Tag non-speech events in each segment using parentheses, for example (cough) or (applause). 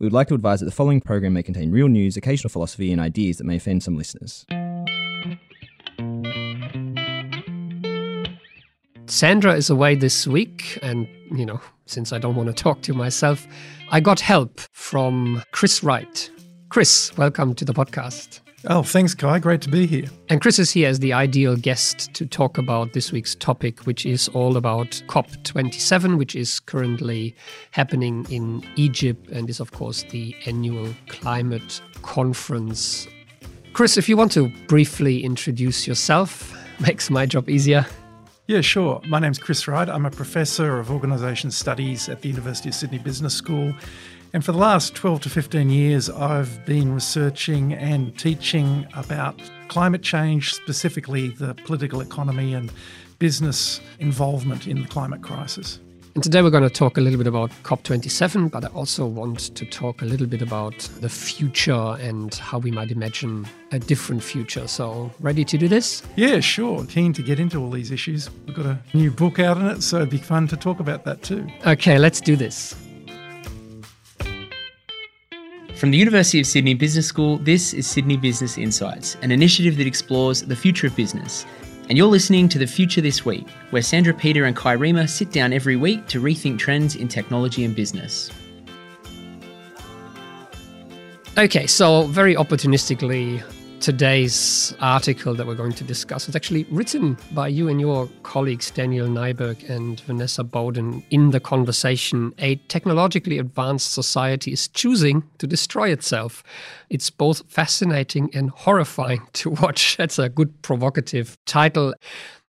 We would like to advise that the following program may contain real news, occasional philosophy, and ideas that may offend some listeners. Sandra is away this week, and you know, since I don't want to talk to myself, I got help from Chris Wright. Chris, welcome to the podcast. Oh, thanks, Kai. Great to be here. And Chris is here as the ideal guest to talk about this week's topic, which is all about COP27, which is currently happening in Egypt and is, of course, the annual climate conference. Chris, if you want to briefly introduce yourself, (laughs) makes my job easier. Yeah, sure. My name's Chris Wright. I'm a professor of organisation studies at the University of Sydney Business School and for the last 12 to 15 years, I've been researching and teaching about climate change, specifically the political economy and business involvement in the climate crisis. And today we're going to talk a little bit about COP27, but I also want to talk a little bit about the future and how we might imagine a different future. So, ready to do this? Yeah, sure. Keen to get into all these issues. We've got a new book out on it, so it'd be fun to talk about that too. Okay, let's do this. From the University of Sydney Business School, this is Sydney Business Insights, an initiative that explores the future of business. And you're listening to The Future This Week, where Sandra Peter and Kai Riemer sit down every week to rethink trends in technology and business. Okay, so very opportunistically, today's article that we're going to discuss is actually written by you and your colleagues Daniel Nyberg and Vanessa Bowden in the conversation A technologically advanced society is choosing to destroy itself. It's both fascinating and horrifying (laughs) to watch. That's a good provocative title.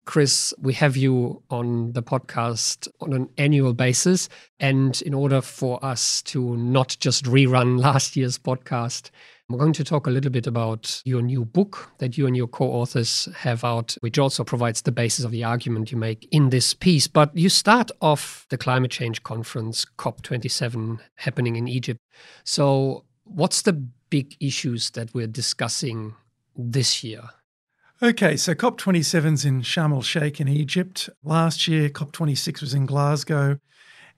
Chris, we have you on the podcast on an annual basis. And in order for us to not just rerun (laughs) last year's podcast, we're going to talk a little bit about your new book that you and your co authors have out, which also provides the basis of the argument you make in this piece. But you start off the climate change conference, COP27, happening in Egypt. So, what's the big issues that we're discussing this year? Okay, so COP27's in Sharm el Sheikh in Egypt. Last year, COP26 was in Glasgow.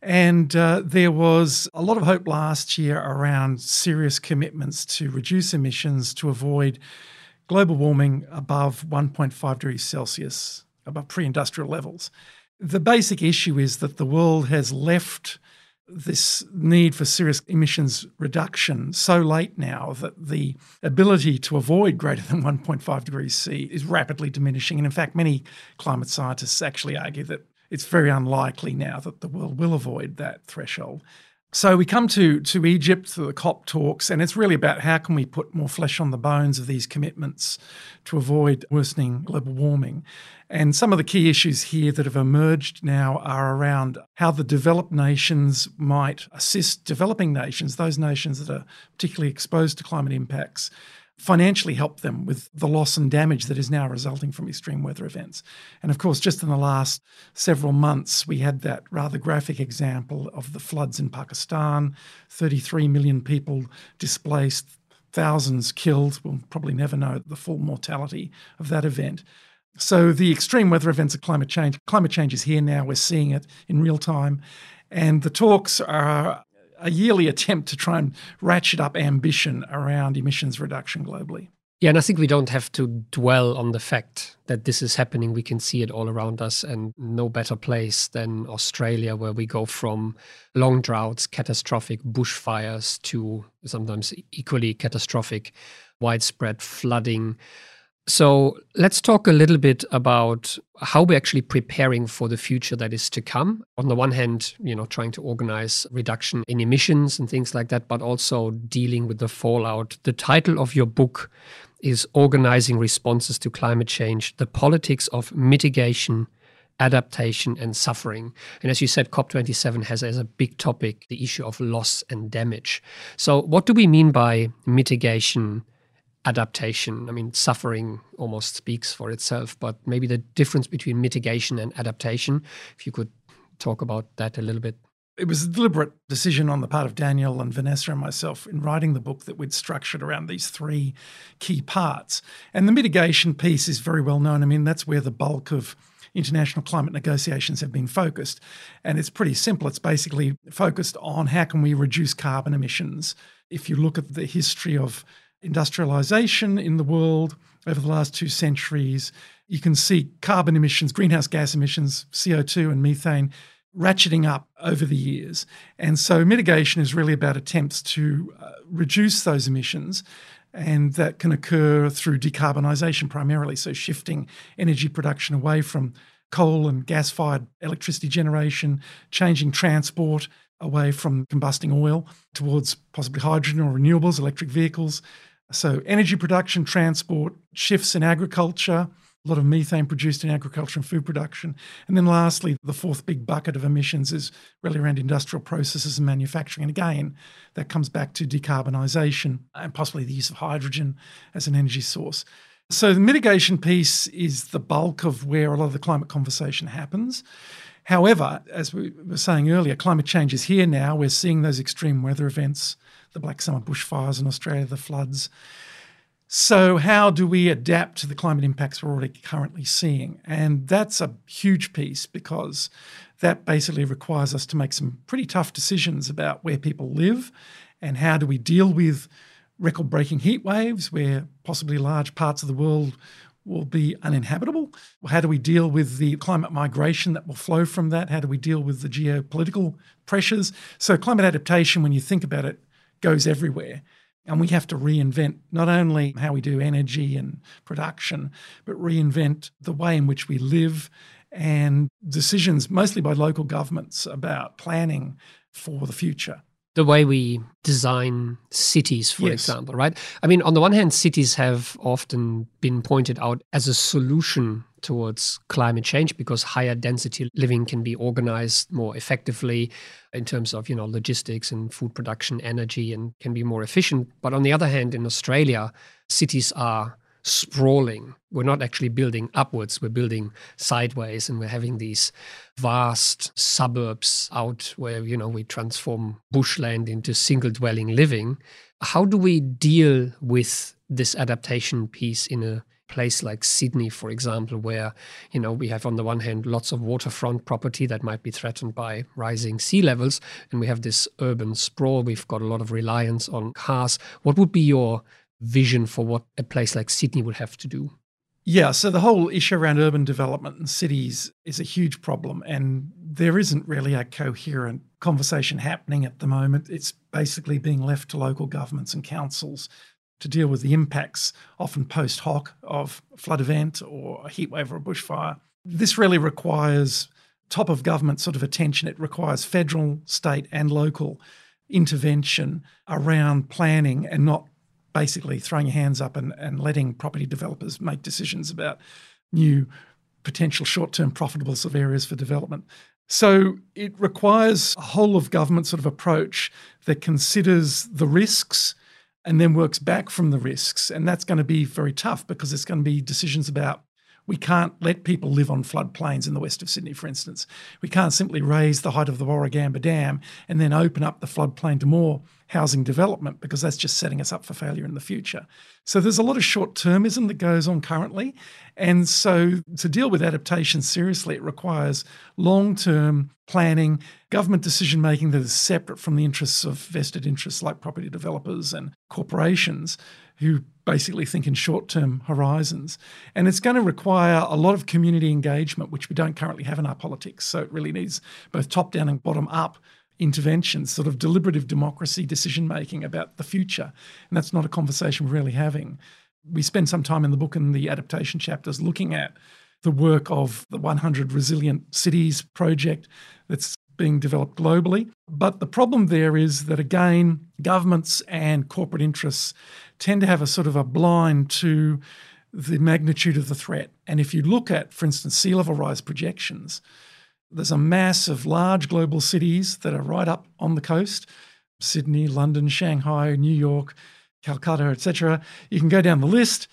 And uh, there was a lot of hope last year around serious commitments to reduce emissions to avoid global warming above 1.5 degrees Celsius, above pre industrial levels. The basic issue is that the world has left this need for serious emissions reduction so late now that the ability to avoid greater than 1.5 degrees C is rapidly diminishing. And in fact, many climate scientists actually argue that it's very unlikely now that the world will avoid that threshold. So we come to, to Egypt, to the COP talks, and it's really about how can we put more flesh on the bones of these commitments to avoid worsening global warming. And some of the key issues here that have emerged now are around how the developed nations might assist developing nations, those nations that are particularly exposed to climate impacts, financially help them with the loss and damage that is now resulting from extreme weather events. And of course, just in the last several months, we had that rather graphic example of the floods in Pakistan 33 million people displaced, thousands killed. We'll probably never know the full mortality of that event. So, the extreme weather events of climate change, climate change is here now. We're seeing it in real time. And the talks are a yearly attempt to try and ratchet up ambition around emissions reduction globally. Yeah, and I think we don't have to dwell on the fact that this is happening. We can see it all around us, and no better place than Australia, where we go from long droughts, catastrophic bushfires, to sometimes equally catastrophic widespread flooding. So let's talk a little bit about how we're actually preparing for the future that is to come. On the one hand, you know, trying to organize reduction in emissions and things like that, but also dealing with the fallout. The title of your book is Organizing Responses to Climate Change: The Politics of Mitigation, Adaptation and Suffering. And as you said, COP27 has as a big topic the issue of loss and damage. So what do we mean by mitigation? Adaptation. I mean, suffering almost speaks for itself, but maybe the difference between mitigation and adaptation, if you could talk about that a little bit. It was a deliberate decision on the part of Daniel and Vanessa and myself in writing the book that we'd structured around these three key parts. And the mitigation piece is very well known. I mean, that's where the bulk of international climate negotiations have been focused. And it's pretty simple. It's basically focused on how can we reduce carbon emissions. If you look at the history of industrialization in the world over the last two centuries, you can see carbon emissions, greenhouse gas emissions, CO2 and methane ratcheting up over the years. And so mitigation is really about attempts to uh, reduce those emissions. And that can occur through decarbonisation primarily, so shifting energy production away from coal and gas fired electricity generation, changing transport away from combusting oil towards possibly hydrogen or renewables, electric vehicles. So, energy production, transport, shifts in agriculture, a lot of methane produced in agriculture and food production. And then lastly, the fourth big bucket of emissions is really around industrial processes and manufacturing. And again, that comes back to decarbonisation and possibly the use of hydrogen as an energy source. So the mitigation piece is the bulk of where a lot of the climate conversation happens. However, as we were saying earlier, climate change is here now. We're seeing those extreme weather events, the Black Summer bushfires in Australia, the floods. So, how do we adapt to the climate impacts we're already currently seeing? And that's a huge piece because that basically requires us to make some pretty tough decisions about where people live and how do we deal with record breaking heat waves where possibly large parts of the world will be uninhabitable? How do we deal with the climate migration that will flow from that? How do we deal with the geopolitical pressures? So, climate adaptation, when you think about it, goes everywhere. And we have to reinvent not only how we do energy and production, but reinvent the way in which we live and decisions, mostly by local governments, about planning for the future the way we design cities, for yes. example, right? I mean, on the one hand, cities have often been pointed out as a solution towards climate change because higher density living can be organized more effectively in terms of, you know, logistics and food production, energy, and can be more efficient. But on the other hand, in Australia, cities are sprawling. We're not actually building upwards, we're building sideways, and we're having these vast suburbs out where, you know, we transform bushland into single dwelling living. How do we deal with this adaptation piece in a place like Sydney, for example, where you know we have on the one hand lots of waterfront property that might be threatened by rising sea levels, and we have this urban sprawl. We've got a lot of reliance on cars. What would be your vision for what a place like Sydney would have to do? Yeah, so the whole issue around urban development and cities is a huge problem, and there isn't really a coherent conversation happening at the moment. It's basically being left to local governments and councils to deal with the impacts, often post hoc, of a flood event or a heatwave or a bushfire. This really requires top of government sort of attention. It requires federal, state, and local intervention around planning and not basically throwing your hands up and, and letting property developers make decisions about new potential short term profitable sort of areas for development. So it requires a whole of government sort of approach that considers the risks and then works back from the risks. And that's going to be very tough because it's going to be decisions about we can't let people live on floodplains in the west of Sydney, for instance. We can't simply raise the height of the Warragamba Dam and then open up the floodplain to more housing development because that's just setting us up for failure in the future. So there's a lot of short termism that goes on currently. And so to deal with adaptation seriously, it requires long term planning, government decision making that is separate from the interests of vested interests like property developers and corporations who basically think in short term horizons. And it's going to require a lot of community engagement, which we don't currently have in our politics. So it really needs both top down and bottom up interventions, sort of deliberative democracy decision making about the future. And that's not a conversation we're really having. We spend some time in the book in the adaptation chapters looking at the work of the 100 Resilient Cities project that's being developed globally. But the problem there is that, again, governments and corporate interests tend to have a sort of a blind to the magnitude of the threat. And if you look at, for instance, sea level rise projections, there's a mass of large global cities that are right up on the coast Sydney, London, Shanghai, New York, Calcutta, etc. You can go down the list,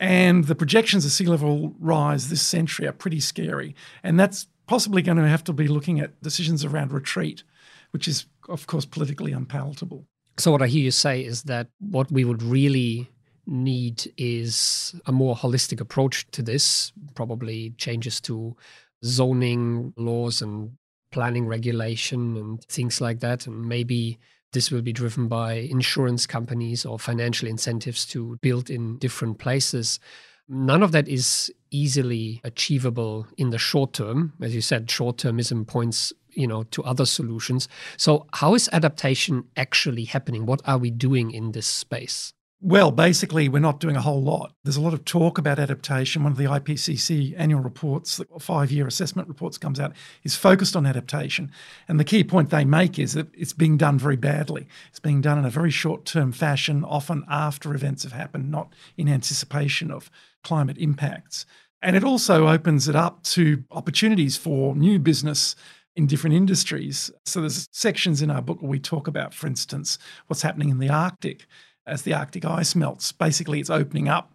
and the projections of sea level rise this century are pretty scary. And that's possibly going to have to be looking at decisions around retreat, which is, of course, politically unpalatable. So, what I hear you say is that what we would really need is a more holistic approach to this, probably changes to zoning laws and planning regulation and things like that. And maybe this will be driven by insurance companies or financial incentives to build in different places. None of that is easily achievable in the short term. As you said, short termism points you know to other solutions. So how is adaptation actually happening? What are we doing in this space? Well, basically, we're not doing a whole lot. There's a lot of talk about adaptation. One of the IPCC annual reports, the five year assessment reports, comes out, is focused on adaptation. And the key point they make is that it's being done very badly. It's being done in a very short term fashion, often after events have happened, not in anticipation of climate impacts. And it also opens it up to opportunities for new business in different industries. So there's sections in our book where we talk about, for instance, what's happening in the Arctic as the Arctic ice melts. Basically, it's opening up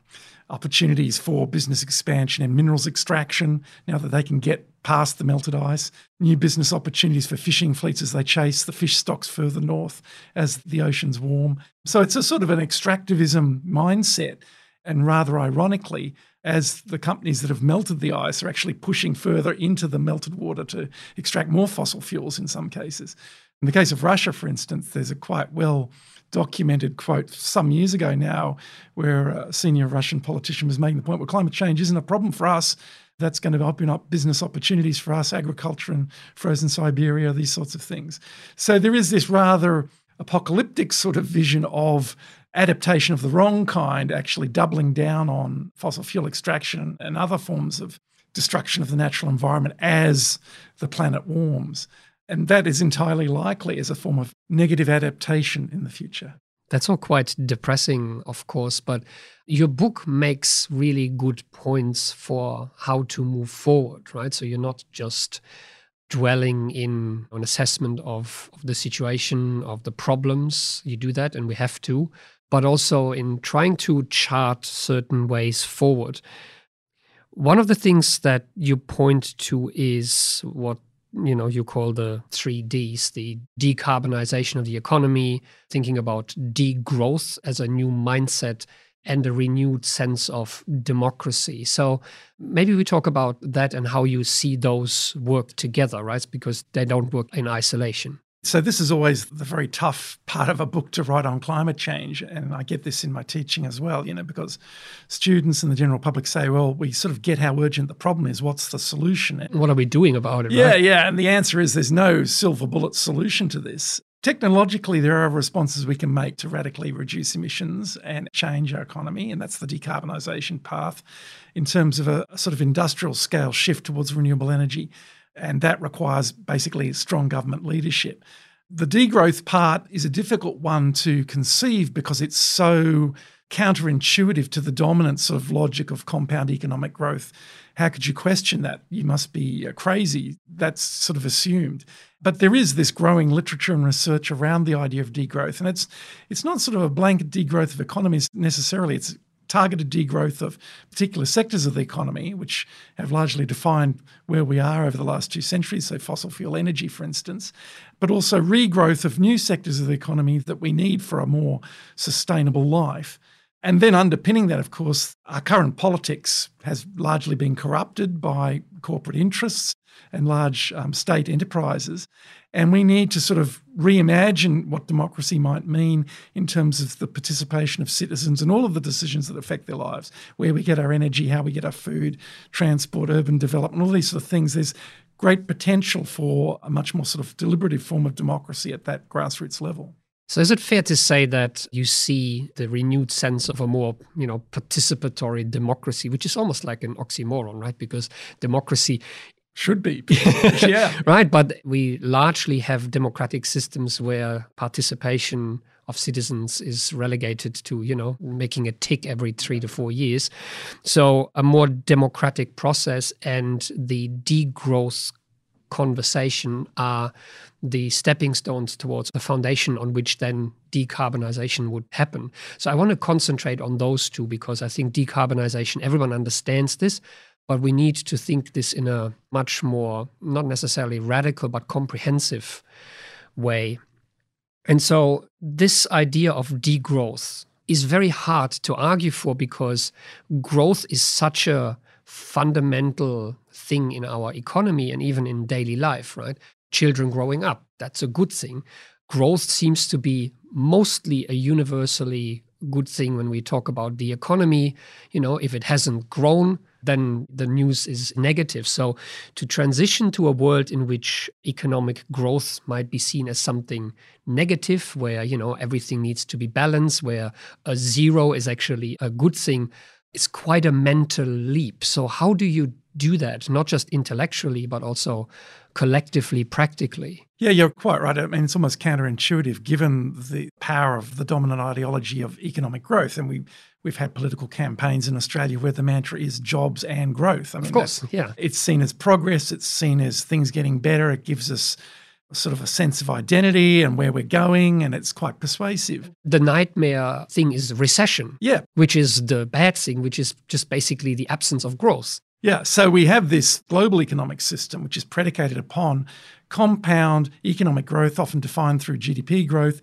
opportunities for business expansion and minerals extraction now that they can get past the melted ice. New business opportunities for fishing fleets as they chase the fish stocks further north as the oceans warm. So it's a sort of an extractivism mindset. And rather ironically, as the companies that have melted the ice are actually pushing further into the melted water to extract more fossil fuels in some cases. In the case of Russia, for instance, there's a quite well documented quote some years ago now where a senior Russian politician was making the point where climate change isn't a problem for us. That's going to open up business opportunities for us, agriculture and frozen Siberia, these sorts of things. So there is this rather apocalyptic sort of vision of adaptation of the wrong kind, actually doubling down on fossil fuel extraction and other forms of destruction of the natural environment as the planet warms. And that is entirely likely as a form of negative adaptation in the future. That's all quite depressing, of course, but your book makes really good points for how to move forward, right? So you're not just dwelling in an assessment of, of the situation, of the problems. You do that, and we have to, but also in trying to chart certain ways forward. One of the things that you point to is what you know you call the three Ds: the decarbonization of the economy, thinking about degrowth as a new mindset, and a renewed sense of democracy. So maybe we talk about that and how you see those work together, right? Because they don't work in isolation. So, this is always the very tough part of a book to write on climate change. And I get this in my teaching as well, you know, because students and the general public say, well, we sort of get how urgent the problem is. What's the solution? What are we doing about it? Yeah, right? yeah. And the answer is there's no silver bullet solution to this. Technologically, there are responses we can make to radically reduce emissions and change our economy, and that's the decarbonisation path in terms of a, a sort of industrial scale shift towards renewable energy. And that requires basically strong government leadership. The degrowth part is a difficult one to conceive because it's so counterintuitive to the dominant sort of logic of compound economic growth. How could you question that? You must be uh, crazy. That's sort of assumed. But there is this growing literature and research around the idea of degrowth. And it's it's not sort of a blanket degrowth of economies necessarily. It's targeted degrowth of particular sectors of the economy, which have largely defined where we are over the last two centuries, so fossil fuel energy, for instance, but also regrowth of new sectors of the economy that we need for a more sustainable life. And then underpinning that, of course, our current politics has largely been corrupted by corporate interests and large um, state enterprises. And we need to sort of reimagine what democracy might mean in terms of the participation of citizens and all of the decisions that affect their lives, where we get our energy, how we get our food, transport, urban development, all these sort of things. There's great potential for a much more sort of deliberative form of democracy at that grassroots level. So is it fair to say that you see the renewed sense of a more, you know, participatory democracy, which is almost like an oxymoron, right? Because democracy should be. (laughs) yeah. right. But we largely have democratic systems where participation of citizens is relegated to, you know, making a tick every three to four years. So a more democratic process and the degrowth conversation are the stepping stones towards the foundation on which then decarbonization would happen. So I want to concentrate on those two because I think decarbonization, everyone understands this, but we need to think this in a much more, not necessarily radical, but comprehensive way. And so this idea of degrowth is very hard to argue for because growth is such a fundamental thing in our economy and even in daily life, right? Children growing up, that's a good thing. Growth seems to be mostly a universally good thing when we talk about the economy. You know, if it hasn't grown, then the news is negative. So, to transition to a world in which economic growth might be seen as something negative, where, you know, everything needs to be balanced, where a zero is actually a good thing, is quite a mental leap. So, how do you do that, not just intellectually, but also collectively, practically? Yeah, you're quite right. I mean, it's almost counterintuitive given the power of the dominant ideology of economic growth. And we, we've had political campaigns in Australia where the mantra is jobs and growth. I mean, of course, yeah. It's seen as progress, it's seen as things getting better. It gives us sort of a sense of identity and where we're going, and it's quite persuasive. The nightmare thing is recession. Yeah. Which is the bad thing, which is just basically the absence of growth. Yeah, so we have this global economic system which is predicated upon compound economic growth, often defined through GDP growth.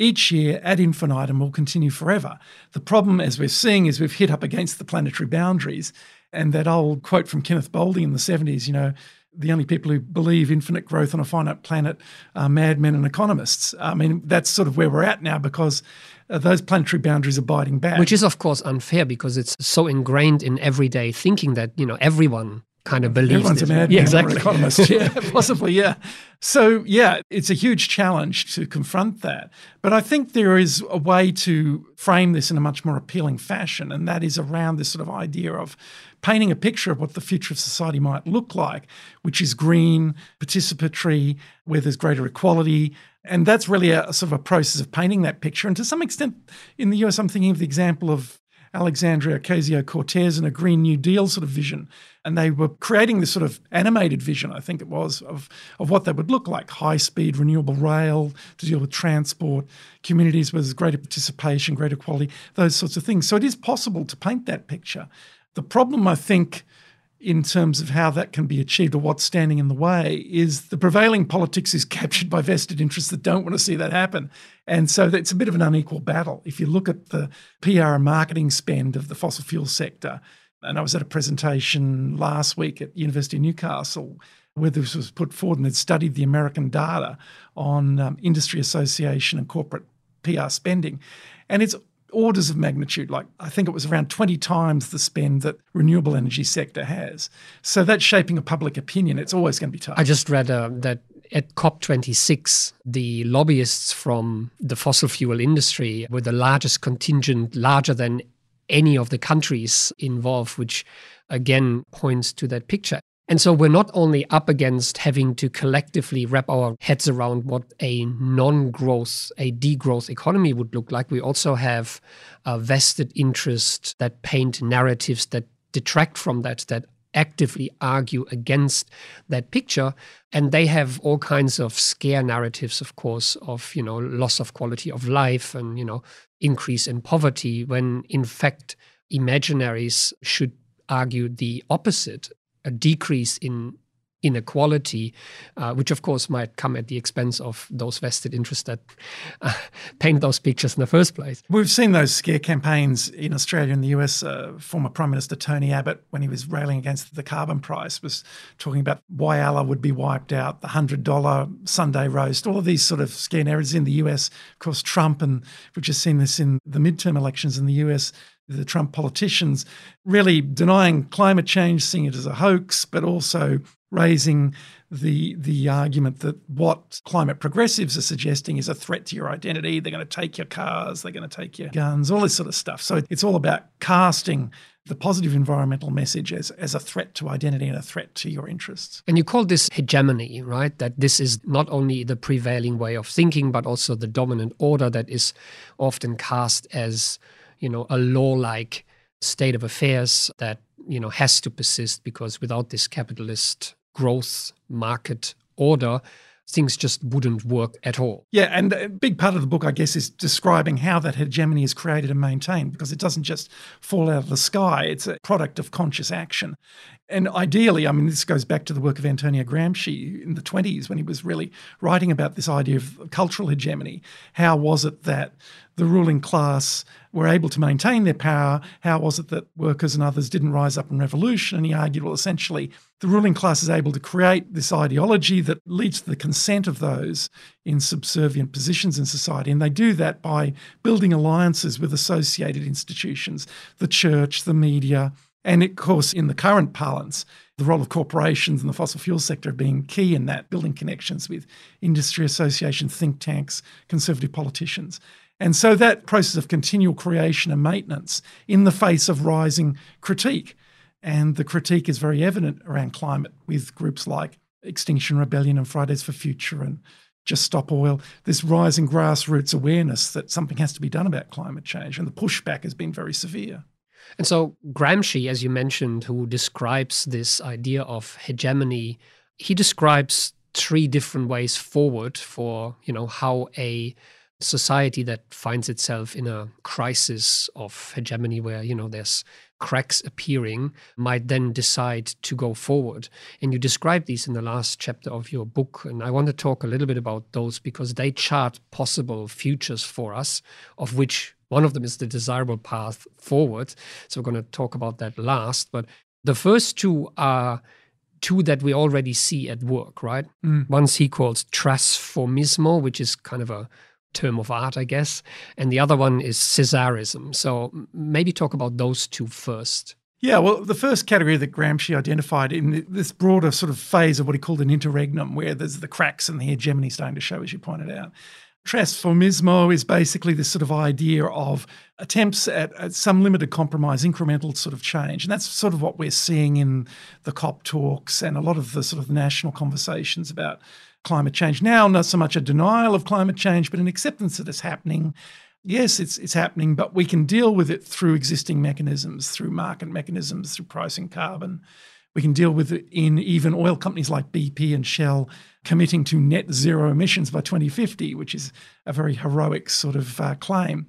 Each year ad infinitum will continue forever. The problem, as we're seeing, is we've hit up against the planetary boundaries. And that old quote from Kenneth Boulding in the 70s, you know, the only people who believe infinite growth on a finite planet are madmen and economists. I mean, that's sort of where we're at now because uh, those planetary boundaries are biting back. Which is, of course, unfair because it's so ingrained in everyday thinking that, you know, everyone kind of believes Everyone's this. a madman yeah, exactly. exactly. economist. (laughs) yeah, possibly, yeah. So, yeah, it's a huge challenge to confront that. But I think there is a way to frame this in a much more appealing fashion, and that is around this sort of idea of painting a picture of what the future of society might look like, which is green, participatory, where there's greater equality. And that's really a, a sort of a process of painting that picture. And to some extent, in the US, I'm thinking of the example of Alexandria Ocasio Cortez and a Green New Deal sort of vision. And they were creating this sort of animated vision, I think it was, of, of what that would look like high speed renewable rail to deal with transport, communities with greater participation, greater quality, those sorts of things. So it is possible to paint that picture. The problem, I think, in terms of how that can be achieved or what's standing in the way is the prevailing politics is captured by vested interests that don't want to see that happen. And so it's a bit of an unequal battle. If you look at the PR and marketing spend of the fossil fuel sector, and I was at a presentation last week at University of Newcastle where this was put forward and they'd studied the American data on um, industry association and corporate PR spending. And it's orders of magnitude, like I think it was around 20 times the spend that renewable energy sector has. So that's shaping a public opinion. It's always going to be tough. I just read uh, that at COP26, the lobbyists from the fossil fuel industry were the largest contingent, larger than any of the countries involved, which again points to that picture. And so we're not only up against having to collectively wrap our heads around what a non growth, a degrowth economy would look like, we also have vested interest that paint narratives that detract from that, that actively argue against that picture. And they have all kinds of scare narratives of course of you know loss of quality of life and you know increase in poverty when in fact imaginaries should argue the opposite a decrease in inequality, uh, which of course might come at the expense of those vested interests that uh, (laughs) paint those pictures in the first place. We've seen those scare campaigns in Australia and the US. Uh, former Prime Minister Tony Abbott, when he was railing against the carbon price, was talking about Whyalla would be wiped out, the $100 Sunday roast, all of these sort of scare narratives in the US. Of course, Trump, and we've just seen this in the midterm elections in the US the Trump politicians really denying climate change, seeing it as a hoax, but also raising the the argument that what climate progressives are suggesting is a threat to your identity. They're going to take your cars, they're going to take your guns, all this sort of stuff. So it's all about casting the positive environmental message as, as a threat to identity and a threat to your interests. And you call this hegemony, right? That this is not only the prevailing way of thinking, but also the dominant order that is often cast as you know, a law-like state of affairs that, you know, has to persist because without this capitalist growth market order, things just wouldn't work at all. Yeah, and a big part of the book, I guess, is describing how that hegemony is created and maintained because it doesn't just fall out of the sky, it's a product of conscious action. And ideally, I mean, this goes back to the work of Antonio Gramsci in the 20s when he was really writing about this idea of cultural hegemony. How was it that the ruling class were able to maintain their power, how was it that workers and others didn't rise up in revolution? And he argued, well, essentially, the ruling class is able to create this ideology that leads to the consent of those in subservient positions in society. And they do that by building alliances with associated institutions, the church, the media, and of course, in the current parlance, the role of corporations and the fossil fuel sector being key in that, building connections with industry associations, think tanks, conservative politicians. And so that process of continual creation and maintenance in the face of rising critique. And the critique is very evident around climate with groups like Extinction Rebellion and Fridays for Future and Just Stop Oil. This rising grassroots awareness that something has to be done about climate change. And the pushback has been very severe. And so Gramsci, as you mentioned, who describes this idea of hegemony, he describes three different ways forward for, you know, how a society that finds itself in a crisis of hegemony where, you know, there's cracks appearing might then decide to go forward. And you describe these in the last chapter of your book. And I want to talk a little bit about those because they chart possible futures for us, of which one of them is the desirable path forward. So we're going to talk about that last. But the first two are two that we already see at work, right? Mm. One's he calls transformismo, which is kind of a term of art, I guess. And the other one is Caesarism. So maybe talk about those two first. Yeah, well, the first category that Gramsci identified in this broader sort of phase of what he called an interregnum, where there's the cracks and the hegemony starting to show, as you pointed out, Transformismo is basically this sort of idea of attempts at, at, some limited compromise, incremental sort of change. And that's sort of what we're seeing in the COP talks and a lot of the sort of national conversations about climate change. Now, not so much a denial of climate change, but an acceptance that it's happening. Yes, it's it's happening, but we can deal with it through existing mechanisms, through market mechanisms, through pricing carbon. We can deal with it in even oil companies like BP and Shell committing to net zero emissions by 2050, which is a very heroic sort of uh, claim.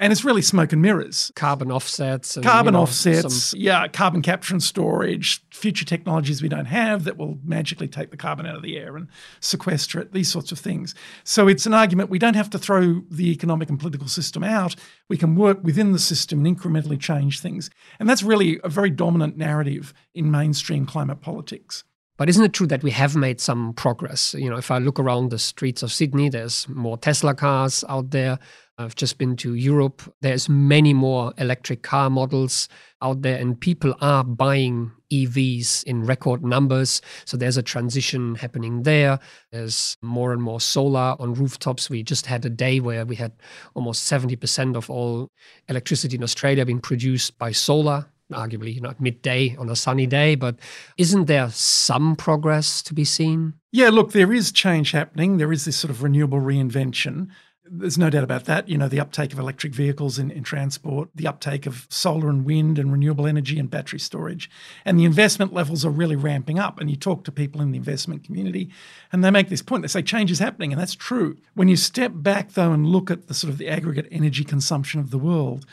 And it's really smoke and mirrors. Carbon offsets. And, carbon you know, offsets, some... yeah, carbon capture and storage, future technologies we don't have that will magically take the carbon out of the air and sequester it, these sorts of things. So it's an argument we don't have to throw the economic and political system out. We can work within the system and incrementally change things. And that's really a very dominant narrative in mainstream climate politics. But isn't it true that we have made some progress? You know, if I look around the streets of Sydney, there's more Tesla cars out there. I've just been to Europe. There's many more electric car models out there, and people are buying EVs in record numbers. So there's a transition happening there. There's more and more solar on rooftops. We just had a day where we had almost 70% of all electricity in Australia being produced by solar arguably at midday on a sunny day but isn't there some progress to be seen yeah look there is change happening there is this sort of renewable reinvention there's no doubt about that. You know, the uptake of electric vehicles in, in transport, the uptake of solar and wind and renewable energy and battery storage. And the investment levels are really ramping up. And you talk to people in the investment community and they make this point. They say change is happening, and that's true. When you step back, though, and look at the sort of the aggregate energy consumption of the world,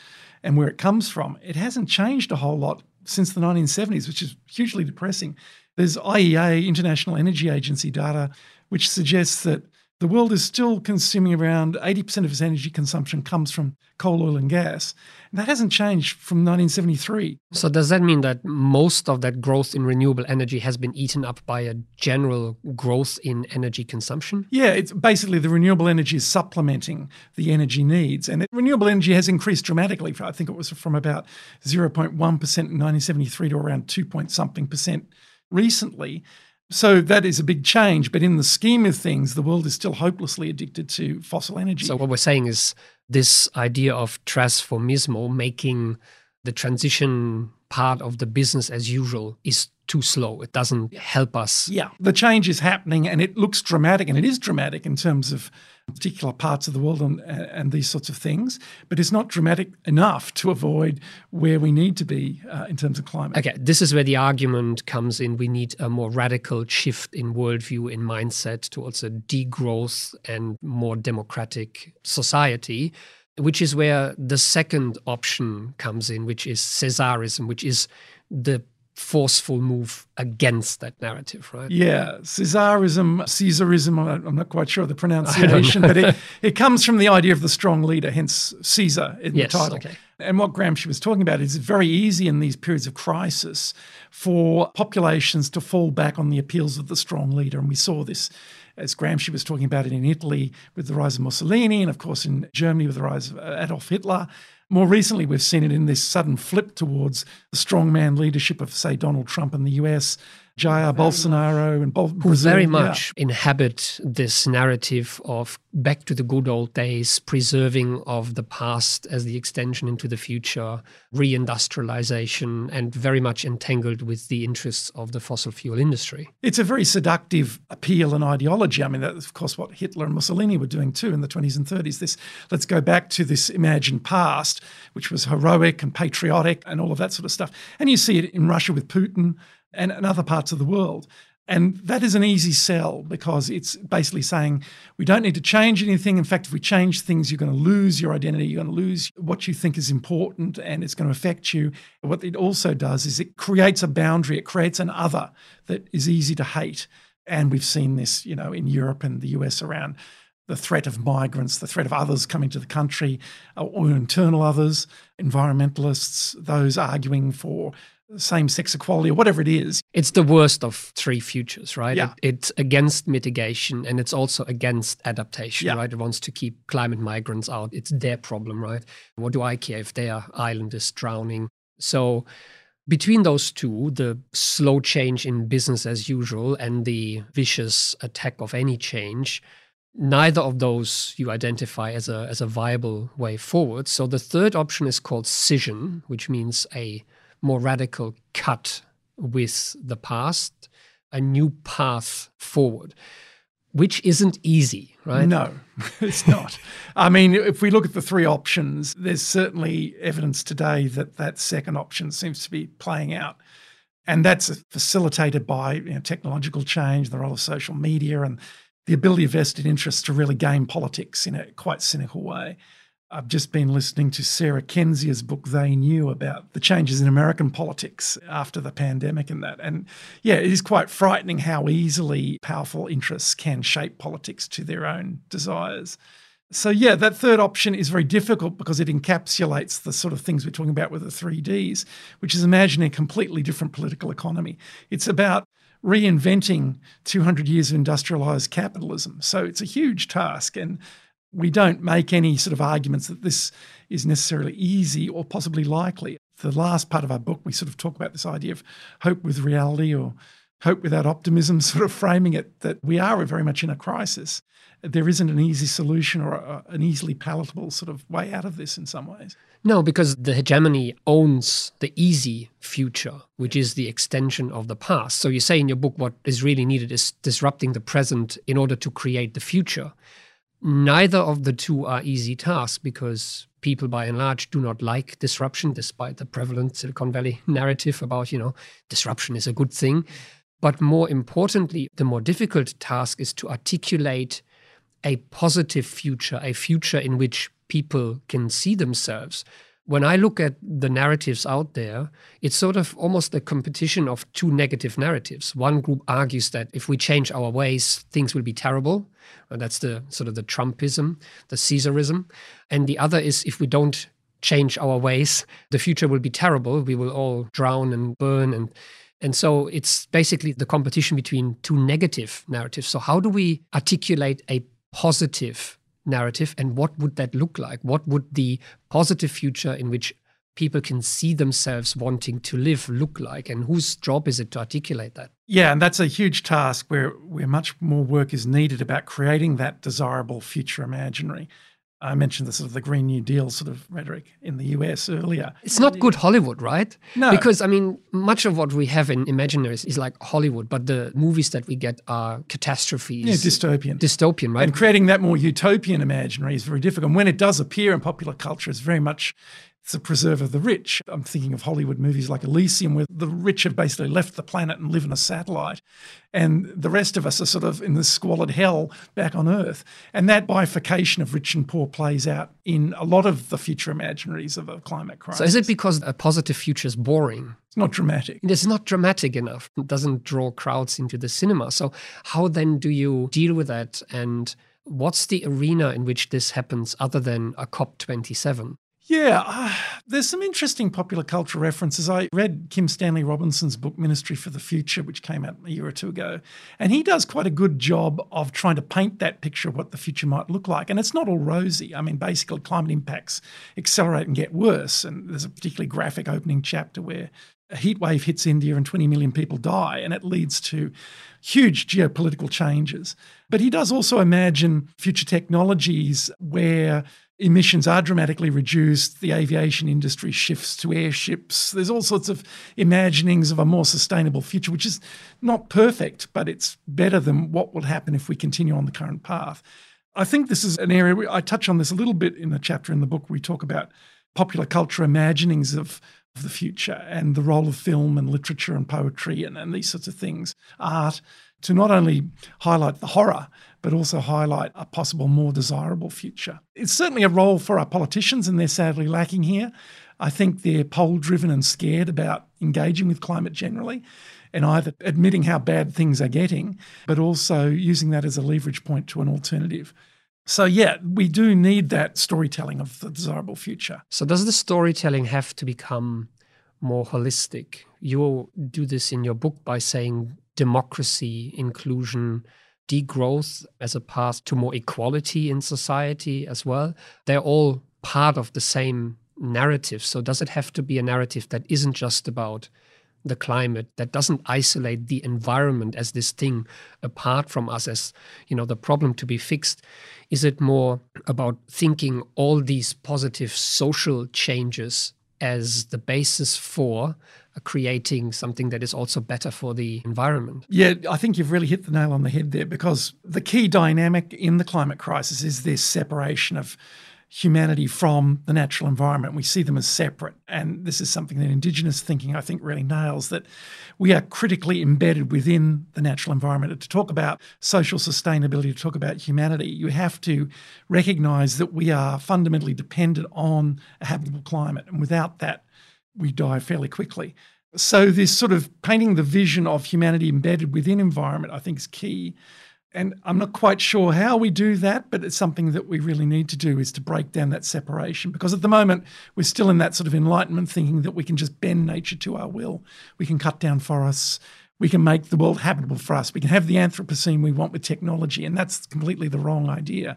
and where it comes from, it hasn't changed a whole lot since the 1970s, which is hugely depressing. There's IEA, International Energy Agency data, which suggests that the world is still consuming around 80% of its energy consumption comes from coal, oil, and gas. And that hasn't changed from 1973. So, does that mean that most of that growth in renewable energy has been eaten up by a general growth in energy consumption? Yeah, it's basically the renewable energy is supplementing the energy needs. And renewable energy has increased dramatically. I think it was from about 0.1% in 1973 to around 2 point something percent recently. So that is a big change. But in the scheme of things, the world is still hopelessly addicted to fossil energy. So what we're saying is this idea of transformismo, making the transition part of the business as usual, is too slow. It doesn't help us. Yeah, the change is happening and it looks dramatic, and it is dramatic in terms of particular parts of the world and, and these sorts of things, but it's not dramatic enough to avoid where we need to be uh, in terms of climate. Okay, this is where the argument comes in. We need a more radical shift in worldview, in mindset towards a degrowth and more democratic society, which is where the second option comes in, which is Caesarism, which is the forceful move against that narrative, right? Yeah, Caesarism, Caesarism, I'm not quite sure of the (laughs) pronunciation, but it, it comes from the idea of the strong leader, hence Caesar in yes, the title. Okay. And what Gramsci was talking about is very easy in these periods of crisis for populations to fall back on the appeals of the strong leader. And we saw this as Gramsci was talking about it in Italy with the rise of Mussolini, and of course in Germany with the rise of Adolf Hitler. More recently, we've seen it in this sudden flip towards the strongman leadership of, say, Donald Trump in the US, Jair Bolsonaro and Bol- who very much yeah. inhabit this narrative of back to the good old days, preserving of the past as the extension into the future, reindustrialization, and very much entangled with the interests of the fossil fuel industry. It's a very seductive appeal and ideology. I mean, that's of course what Hitler and Mussolini were doing too in the 20s and 30s. This let's go back to this imagined past, which was heroic and patriotic and all of that sort of stuff. And you see it in Russia with Putin and, and other parts of the world. And that is an easy sell because it's basically saying we don't need to change anything. In fact, if we change things, you're going to lose your identity, you're going to lose what you think is important, and it's going to affect you. What it also does is it creates a boundary, it creates an other that is easy to hate. And we've seen this, you know, in Europe and the US around the threat of migrants, the threat of others coming to the country, or internal others, environmentalists, those arguing for same sex equality or whatever it is. It's the worst of three futures, right? Yeah. It, it's against mitigation and it's also against adaptation, yeah. right? It wants to keep climate migrants out. It's their problem, right? What do I care if their island is drowning? So, between those two, the slow change in business as usual and the vicious attack of any change, neither of those you identify as a, as a viable way forward. So the third option is called scission, which means a more radical cut with the past, a new path forward, which isn't easy, right? No, (laughs) it's not. I mean, if we look at the three options, there's certainly evidence today that that second option seems to be playing out. And that's facilitated by you know, technological change, the role of social media, and the ability of vested interests to really game politics in a quite cynical way. I've just been listening to Sarah Kendzior's book, They Knew, about the changes in American politics after the pandemic and that. And yeah, it is quite frightening how easily powerful interests can shape politics to their own desires. So, yeah, that third option is very difficult because it encapsulates the sort of things we're talking about with the three Ds, which is imagining a completely different political economy. It's about reinventing 200 years of industrialized capitalism. So, it's a huge task. And we don't make any sort of arguments that this is necessarily easy or possibly likely. The last part of our book, we sort of talk about this idea of hope with reality or hope without optimism, (laughs) sort of framing it that we are very much in a crisis. There isn't an easy solution or a, an easily palatable sort of way out of this in some ways. No, because the hegemony owns the easy future, which is the extension of the past. So you say in your book what is really needed is disrupting the present in order to create the future. Neither of the two are easy tasks because people by and large do not like disruption, despite the prevalent Silicon Valley narrative about, you know, disruption is a good thing. But more importantly, the more difficult task is to articulate a positive future, a future in which people can see themselves when I look at the narratives out there, it's sort of almost a competition of two negative narratives. One group argues that if we change our ways, things will be terrible. And that's the sort of the Trumpism, the Caesarism. And the other is if we don't change our ways, the future will be terrible. We will all drown and burn and and so it's basically the competition between two negative narratives. So how do we articulate a positive narrative and what would that look like? What would the positive future in which people can see themselves wanting to live look like and whose job is it to articulate that? Yeah, and that's a huge task where where much more work is needed about creating that desirable future imaginary. I mentioned the sort of the Green New Deal sort of rhetoric in the US earlier. It's not good Hollywood, right? No. Because, I mean, much of what we have in imaginaries is like Hollywood, but the movies that we get are catastrophes. Yeah, dystopian. Dystopian, right? And creating that more utopian imaginary is very difficult. And when it does appear in popular culture, it's very much it's a preserve of the rich. I'm thinking of Hollywood movies like Elysium, where the rich have basically left the planet and live in a satellite. And the rest of us are sort of in this squalid hell back on Earth. And that bifurcation of rich and poor plays out in a lot of the future imaginaries of a climate crisis. So is it because a positive future is boring? It's not dramatic. It's not dramatic enough. It doesn't draw crowds into the cinema. So how then do you deal with that? And what's the arena in which this happens other than a COP27? Yeah, uh, there's some interesting popular culture references. I read Kim Stanley Robinson's book, Ministry for the Future, which came out a year or two ago. And he does quite a good job of trying to paint that picture of what the future might look like. And it's not all rosy. I mean, basically, climate impacts accelerate and get worse. And there's a particularly graphic opening chapter where a heat wave hits India and 20 million people die, and it leads to huge geopolitical changes. But he does also imagine future technologies where emissions are dramatically reduced, the aviation industry shifts to airships. There's all sorts of imaginings of a more sustainable future, which is not perfect, but it's better than what will happen if we continue on the current path. I think this is an area I touch on this a little bit in the chapter in the book. We talk about popular culture imaginings of, of the future and the role of film and literature and poetry and, and these sorts of things, art, to not only highlight the horror, but also highlight a possible more desirable future. It's certainly a role for our politicians, and they're sadly lacking here. I think they're poll driven and scared about engaging with climate generally and either admitting how bad things are getting, but also using that as a leverage point to an alternative. So, yeah, we do need that storytelling of the desirable future. So, does the storytelling have to become more holistic? You do this in your book by saying democracy, inclusion, degrowth as a path to more equality in society as well. They're all part of the same narrative. So, does it have to be a narrative that isn't just about the climate, that doesn't isolate the environment as this thing apart from us as you know the problem to be fixed? Is it more about thinking all these positive social changes as the basis for creating something that is also better for the environment. Yeah, I think you've really hit the nail on the head there because the key dynamic in the climate crisis is this separation of humanity from the natural environment. We see them as separate. And this is something that Indigenous thinking, I think, really nails that we are critically embedded within the natural environment. To talk about social sustainability, to talk about humanity, you have to recognize that we are fundamentally dependent on a habitable climate. And without that, we die fairly quickly. So, this sort of painting the vision of humanity embedded within environment, I think, is key. And I'm not quite sure how we do that, but it's something that we really need to do is to break down that separation. Because at the moment, we're still in that sort of enlightenment thinking that we can just bend nature to our will. We can cut down forests, we can make the world habitable for us. We can have the Anthropocene we want with technology, and that's completely the wrong idea.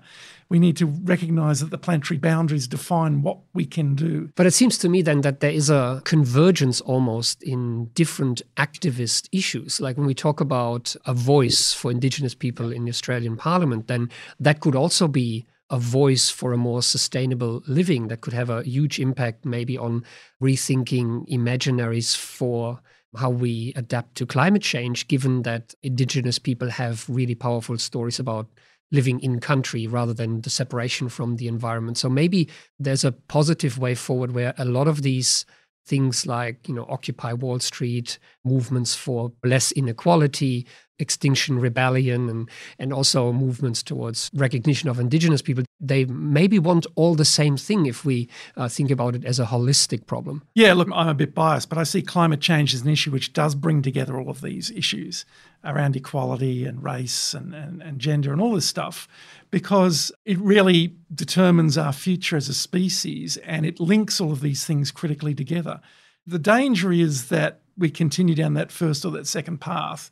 We need to recognize that the planetary boundaries define what we can do. But it seems to me then that there is a convergence almost in different activist issues. Like when we talk about a voice for Indigenous people in the Australian Parliament, then that could also be a voice for a more sustainable living that could have a huge impact maybe on rethinking imaginaries for how we adapt to climate change, given that Indigenous people have really powerful stories about living in country rather than the separation from the environment. So maybe there's a positive way forward where a lot of these things like you know occupy wall street movements for less inequality extinction rebellion and and also movements towards recognition of indigenous people they maybe want all the same thing if we uh, think about it as a holistic problem. Yeah look i'm a bit biased but i see climate change as an issue which does bring together all of these issues around equality and race and, and, and gender and all this stuff because it really determines our future as a species and it links all of these things critically together. The danger is that we continue down that first or that second path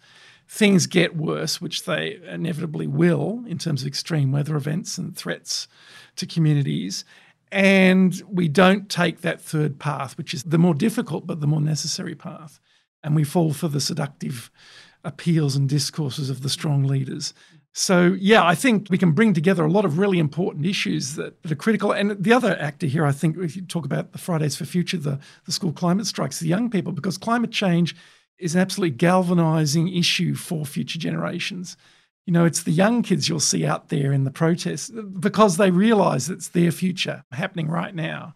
things get worse, which they inevitably will in terms of extreme weather events and threats to communities, and we don't take that third path, which is the more difficult but the more necessary path, and we fall for the seductive appeals and discourses of the strong leaders. So, yeah, I think we can bring together a lot of really important issues that, are critical. And the other actor here, I think, if you talk about the Fridays for Future, the, the school climate strikes, the young people, because climate change is an absolutely galvanizing issue for future generations. You know, it's the young kids you'll see out there in the protests because they realize it's their future happening right now.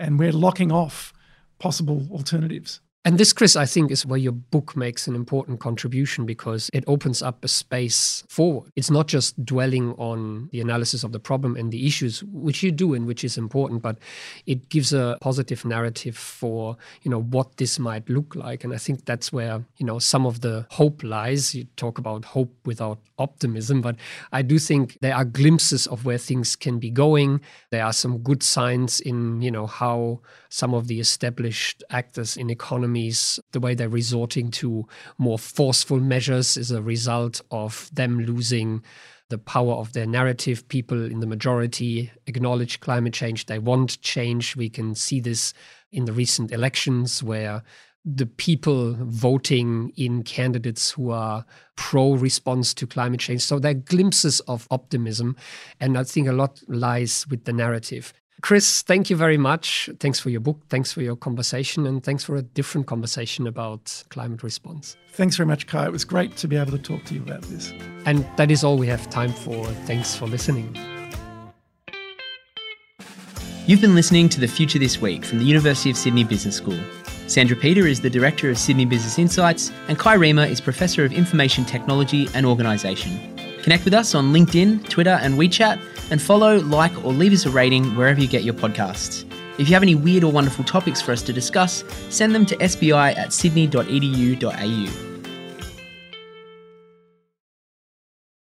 and we're locking off possible alternatives. And this, Chris, I think is where your book makes an important contribution because it opens up a space forward. It's not just dwelling on the analysis of the problem and the issues, which you do and which is important, but it gives a positive narrative for, you know, what this might look like. And I think that's where, you know, some of the hope lies. You talk about hope without optimism, but I do think there are glimpses of where things can be going. There are some good signs in, you know, how some of the established actors in economy economies, the way they're resorting to more forceful measures is a result of them losing the power of their narrative. People in the majority acknowledge climate change. They want change. We can see this in the recent elections where the people voting in candidates who are pro response to climate change. So there are glimpses of optimism. And I think a lot lies with the narrative. Chris, thank you very much. Thanks for your book. Thanks for your conversation. And thanks for a different conversation about climate response. Thanks very much, Kai. It was great to be able to talk to you about this. And that is all we have time for. Thanks for listening. You've been listening to The Future This Week from the University of Sydney Business School. Sandra Peter is the Director of Sydney Business Insights, and Kai Riemer is Professor of Information Technology and Organisation. Connect with us on LinkedIn, Twitter, and WeChat, and follow, like, or leave us a rating wherever you get your podcasts. If you have any weird or wonderful topics for us to discuss, send them to sbi at sydney.edu.au.